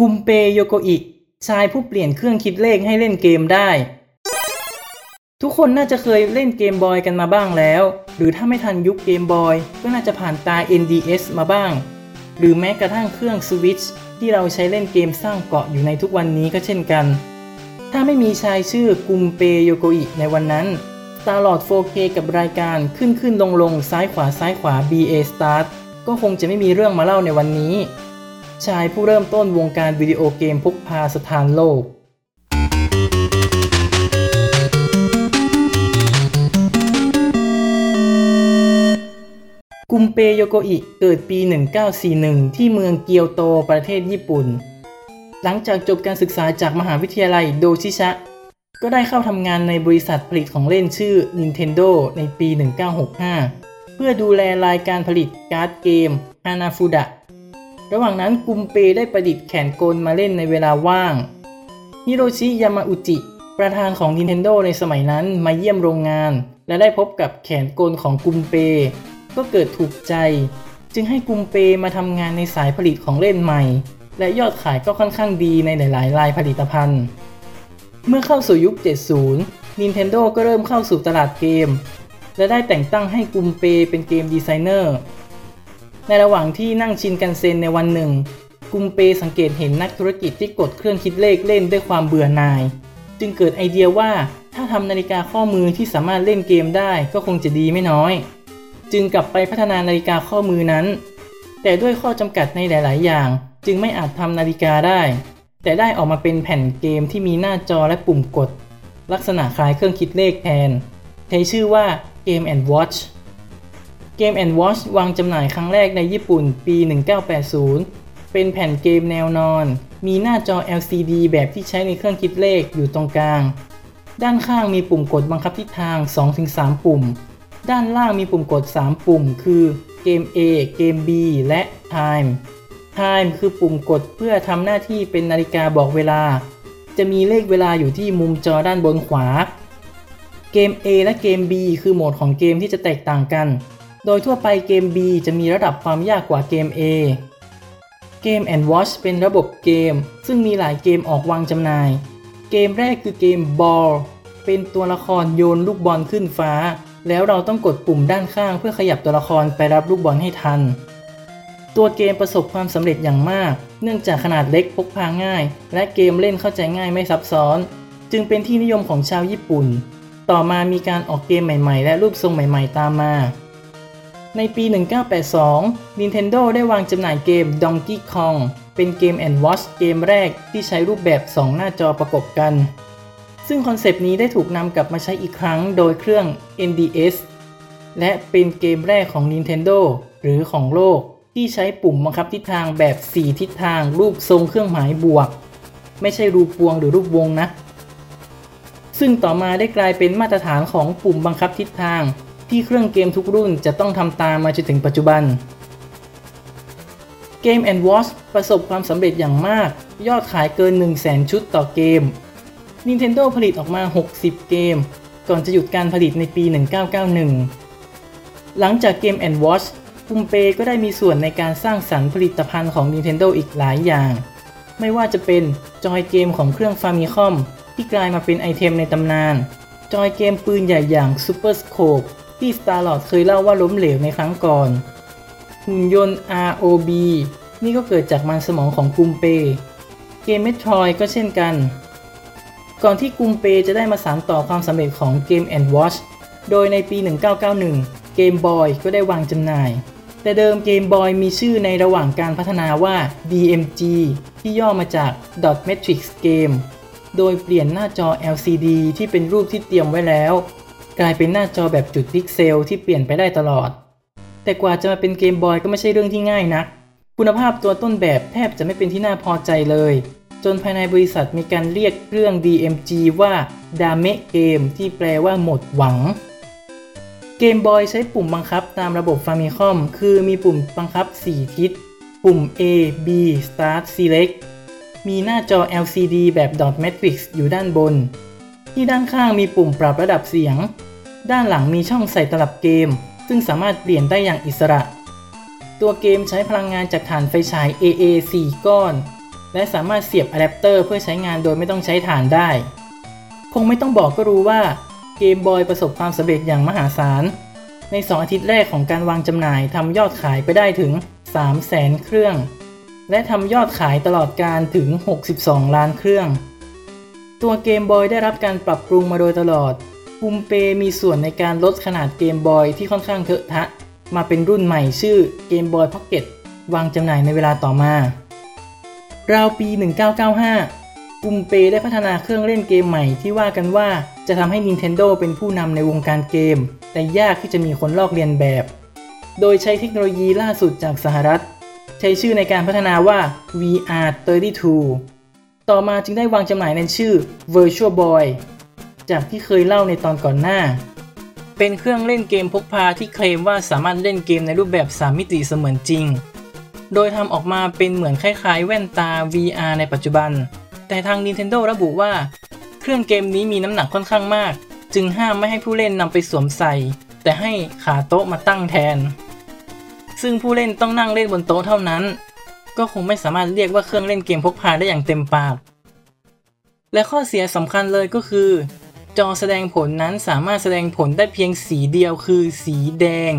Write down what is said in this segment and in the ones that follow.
กุมเปโยโกอิชายผู้เปลี่ยนเครื่องคิดเลขให้เล่นเกมได้ ทุกคนน่าจะเคยเล่นเกมบอยกันมาบ้างแล้ว หรือถ้าไม่ทันยุคเกมบอยก็น่าจะผ่านตา NDS มาบ้าง หรือแม้กระทั่งเครื่องสวิตช์ที่เราใช้เล่นเกมสร้างเกาะอยู่ในทุกวันนี้ก็เช่นกัน ถ้าไม่มีชายชื่อกุมเปโยโกอิในวันนั้น Starlord 4K กับรายการขึ้นขึ้นลงลงซ้ายขวาซ้ายขวา BA Start ก็คงจะไม่มีเรื่องมาเล่าในวันนี้ ชายผู้เริ่มต้นวงการวิดีโอเกมพกพาสถานโลก กุมเปโยโกอิเกิดปี 1941 ที่เมืองเกียวโตประเทศญี่ปุ่น หลังจากจบการศึกษาจากมหาวิทยาลัยโดชิชะ ก็ได้เข้าทำงานในบริษัทผลิตของเล่นชื่อ Nintendo ในปี 1965 เพื่อดูแลรายการผลิตการ์ดเกมฮานาฟูดะ ระหว่างนั้นกุมเปได้ประดิษฐ์แขนกลมาเล่นในเวลาว่าง ฮิโรชิยามาอุจิ ประธานของ Nintendo ในสมัยนั้นมาเยี่ยมโรงงาน และได้พบกับแขนกลของกุมเป ก็เกิดถูกใจ จึงให้กุมเปมาทำงานในสายผลิตของเล่นใหม่ และยอดขายก็ค่อนข้างดีในหลายๆรายผลิตภัณฑ์ เมื่อเข้าสู่ยุค 70 Nintendo ก็เริ่มเข้าสู่ตลาดเกม และได้แต่งตั้งให้กุมเปเป็นเกมดีไซเนอร์ ในระหว่างที่นั่งชินกันเซนในวันหนึ่ง กุมเปสังเกตเห็นนักธุรกิจที่กดเครื่องคิดเลขเล่นด้วยความเบื่อหน่าย จึงเกิดไอเดียว่าถ้าทำนาฬิกาข้อมือที่สามารถเล่นเกมได้ก็คงจะดีไม่น้อย จึงกลับไปพัฒนานาฬิกาข้อมือนั้น แต่ด้วยข้อจำกัดในหลาย ๆ อย่าง จึงไม่อาจทำนาฬิกาได้ แต่ได้ออกมาเป็นแผ่นเกมที่มีหน้าจอและปุ่มกด ลักษณะคล้ายเครื่องคิดเลขแทนใช้ชื่อว่า Game and Watch Game and Watch วางจำหน่ายครั้งแรกในญี่ปุ่นปี 1980 เป็นแผ่นเกมแนวนอน มีหน้าจอ LCD แบบที่ใช้ในเครื่องคิดเลขอยู่ตรงกลาง ด้านข้างมีปุ่มกดบังคับทิศทาง 2-3 ปุ่ม ด้านล่างมีปุ่มกด 3 ปุ่ม คือเกม A เกม B และ Time Time คือปุ่มกดเพื่อทำหน้าที่เป็นนาฬิกาบอกเวลา จะมีเลขเวลาอยู่ที่มุมจอด้านบนขวา เกม A และเกม B คือโหมดของเกมที่จะแตกต่างกัน โดยทั่วไปเกม B จะมีระดับความยากกว่าเกม A เกม and Watch เป็นระบบเกม ซึ่งมีหลายเกมออกวางจำหน่าย เกมแรกคือเกม Ball เป็นตัวละครโยนลูกบอลขึ้นฟ้า แล้วเราต้องกดปุ่มด้านข้างเพื่อขยับตัวละครไปรับลูกบอลให้ทัน ตัวเกมประสบความสำเร็จอย่างมาก เนื่องจากขนาดเล็กพกพาง่าย และเกมเล่นเข้าใจง่ายไม่ซับซ้อน จึงเป็นที่นิยมของชาวญี่ปุ่น ต่อมามีการออกเกมใหม่ ๆ และรูปทรงใหม่ ๆ ตามมา ในปี 1982 Nintendo ได้วางจำหน่ายเกม Donkey Kong เป็นเกม and Watch เกมแรกที่ใช้รูปแบบ 2 หน้าจอประกบกัน ซึ่งคอนเซปต์นี้ได้ถูกนำกลับมาใช้อีกครั้งโดยเครื่อง NDS และเป็นเกมแรกของ Nintendo หรือของโลกที่ใช้ปุ่มบังคับทิศทางแบบ 4 ทิศทางรูปทรงเครื่องหมายบวก ไม่ใช่รูปพวงหรือรูปวงนะ ซึ่งต่อมาได้กลายเป็นมาตรฐานของปุ่มบังคับทิศทาง ที่เครื่องเกมทุกรุ่นจะต้องทำตามมาจนถึงปัจจุบัน Game and Watch ประสบความสำเร็จอย่างมาก ยอดขายเกิน 1 0 0 0 0แสนชุดต่อเกม Nintendo ผลิตออกมา 60 เกม ก่อนจะหยุดการผลิตในปี 1991 หลังจาก Game and Watch กุมเปก็ได้มีส่วนในการสร้างสรรค์ผลิตภัณฑ์ของ Nintendo อีกหลายอย่าง ไม่ว่าจะเป็นจอยเกมของเครื่อง Famicom ที่กลายมาเป็นไอเทมในตำนาน จอยเกมปืนใหญ่อย่าง Super Scope ที่ Starlord เคยเล่าว่าล้มเหลวในครั้งก่อน หุ่นยนต์ ROB นี่ก็เกิดจากมันสมองของกุมเป เกม Metroid ก็เช่นกัน ก่อนที่กุมเปจะได้มาสานต่อความสำเร็จของ Game and Watch โดยในปี 1991 Game Boy ก็ได้วางจำหน่าย แต่เดิม Game Boy มีชื่อในระหว่างการพัฒนาว่า DMG ที่ย่อมาจาก Dot Matrix Game โดยเปลี่ยนหน้าจอ LCD ที่เป็นรูปที่เตรียมไว้แล้ว กลายเป็นหน้าจอแบบจุดพิกเซลที่เปลี่ยนไปได้ตลอด แต่กว่าจะมาเป็นเกมบอยก็ไม่ใช่เรื่องที่ง่ายนัก คุณภาพตัวต้นแบบแทบจะไม่เป็นที่น่าพอใจเลย จนภายในบริษัทมีการเรียกเครื่อง DMG ว่า Dame Game ที่แปลว่าหมดหวัง เกมบอยใช้ปุ่มบังคับตามระบบ Famicom คือมีปุ่มบังคับ 4 ทิศ ปุ่ม A B Start Select มีหน้าจอ LCD แบบ Dot Matrix อยู่ด้านบน ที่ด้านข้างมีปุ่มปรับระดับเสียง ด้านหลังมีช่องใส่ตลับเกม ซึ่งสามารถเปลี่ยนได้อย่างอิสระ ตัวเกมใช้พลังงานจากฐานไฟฉาย AA 4 ก้อน และสามารถเสียบอะแดปเตอร์เพื่อใช้งานโดยไม่ต้องใช้ฐานได้ คงไม่ต้องบอกก็รู้ว่าเกมบอยประสบความสำเร็จอย่างมหาศาล ใน 2 อาทิตย์แรกของการวางจำหน่ายทำยอดขายไปได้ถึง 3 0 0แสนเครื่อง และทำยอดขายตลอดการถึง 62 ล้านเครื่อง ตัวเกมบอยได้รับการปรับปรุงมาโดยตลอดภูมิเปมีส่วนในการลดขนาดเกมบอยที่ค่อนข้างเถอะทะ มาเป็นรุ่นใหม่ชื่อเกมบอยพ็อกเก็ตวางจำหน่ายในเวลาต่อมา ราวปี 1995กุมเปได้พัฒนาเครื่องเล่นเกมใหม่ที่ว่ากันว่าจะทำให้ Nintendo เป็นผู้นำในวงการเกม แต่ยากที่จะมีคนลอกเลียนแบบ โดยใช้เทคโนโลยีล่าสุดจากสหรัฐ ใช้ชื่อในการพัฒนาว่า VR32 ต่อมาจึงได้วางจำหน่ายในชื่อ Virtual Boy จากที่เคยเล่าในตอนก่อนหน้า เป็นเครื่องเล่นเกมพกพาที่เคลมว่าสามารถเล่นเกมในรูปแบบ 3 มิติเสมือนจริง โดยทำออกมาเป็นเหมือนคล้ายๆ แว่นตา VR ในปัจจุบัน แต่ทาง Nintendo ระบุว่า เครื่องเกมนี้มีน้ำหนักค่อนข้างมาก จึงห้ามไม่ให้ผู้เล่นนำไปสวมใส่ แต่ให้ขาโต๊ะมาตั้งแทน ซึ่งผู้เล่นต้องนั่งเล่นบนโต๊ะเท่านั้น ก็คงไม่สามารถเรียกว่าเครื่องเล่นเกมพกพาได้อย่างเต็มปาก และข้อเสียสำคัญเลยก็คือ จอแสดงผลนั้นสามารถแสดงผลได้เพียงสีเดียวคือสีแดง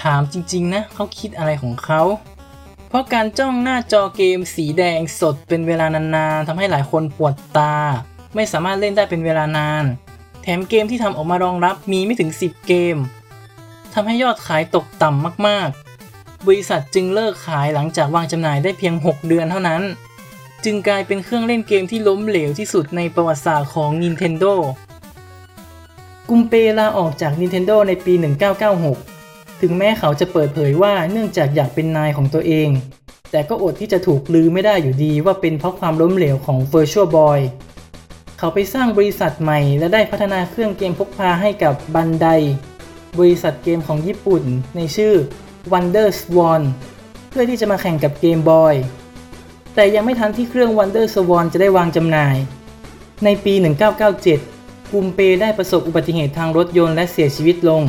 ถามจริงๆนะเขาคิดอะไรของเขา เพราะการจ้องหน้าจอเกมสีแดงสดเป็นเวลานานๆทำให้หลายคนปวดตา ไม่สามารถเล่นได้เป็นเวลานาน แถมเกมที่ทำออกมารองรับมีไม่ถึง 10 เกมทำให้ยอดขายตกต่ำมากๆ บริษัทจึงเลิกขายหลังจากวางจำหน่ายได้เพียง 6 เดือนเท่านั้น จึงกลายเป็นเครื่องเล่นเกมที่ล้มเหลวที่สุดในประวัติศาสตร์ของ Nintendo กุมเปลาออกจาก Nintendo ในปี 1996 ถึงแม้เขาจะเปิดเผยว่าเนื่องจากอยากเป็นนายของตัวเอง แต่ก็อดที่จะถูกลือไม่ได้อยู่ดีว่าเป็นเพราะความล้มเหลวของ Virtual Boy เขาไปสร้างบริษัทใหม่ และได้พัฒนาเครื่องเกมพกพาให้กับบันได บริษัทเกมของญี่ปุ่นในชื่อ Wonder Swan เพื่อที่จะมาแข่งกับเกมบอยแต่ยังไม่ทันที่เครื่อง Wonder Swan จะได้วางจำหน่าย ในปี 1997 กุมเปได้ประสบอุบัติเหตุทางรถยนต์และเสียชีวิตลง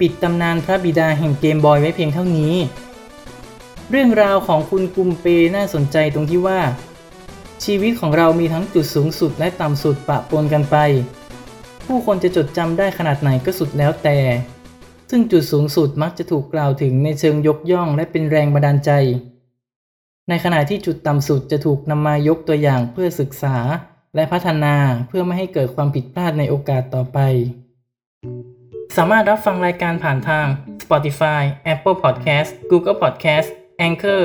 ปิดตำนานพระบิดาแห่งเกมบอยไว้เพียงเท่านี้ เรื่องราวของคุณกุมเปน่าสนใจตรงที่ว่า ชีวิตของเรามีทั้งจุดสูงสุดและต่ำสุดปะปนกันไป ผู้คนจะจดจำได้ขนาดไหนก็สุดแล้วแต่ ซึ่งจุดสูงสุดมักจะถูกกล่าวถึงในเชิงยกย่องและเป็นแรงบันดาลใจ ในขณะที่จุดต่ำสุดจะถูกนำมายกตัวอย่างเพื่อศึกษาและพัฒนาเพื่อไม่ให้เกิดความผิดพลาดในโอกาสต่อไป สามารถรับฟังรายการผ่านทาง Spotify, Apple Podcast, Google Podcast, Anchor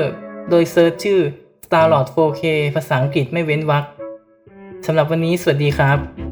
โดยเซิร์ชชื่อ Starlord 4K ภาษาอังกฤษไม่เว้นวรรคสำหรับวันนี้สวัสดีครับ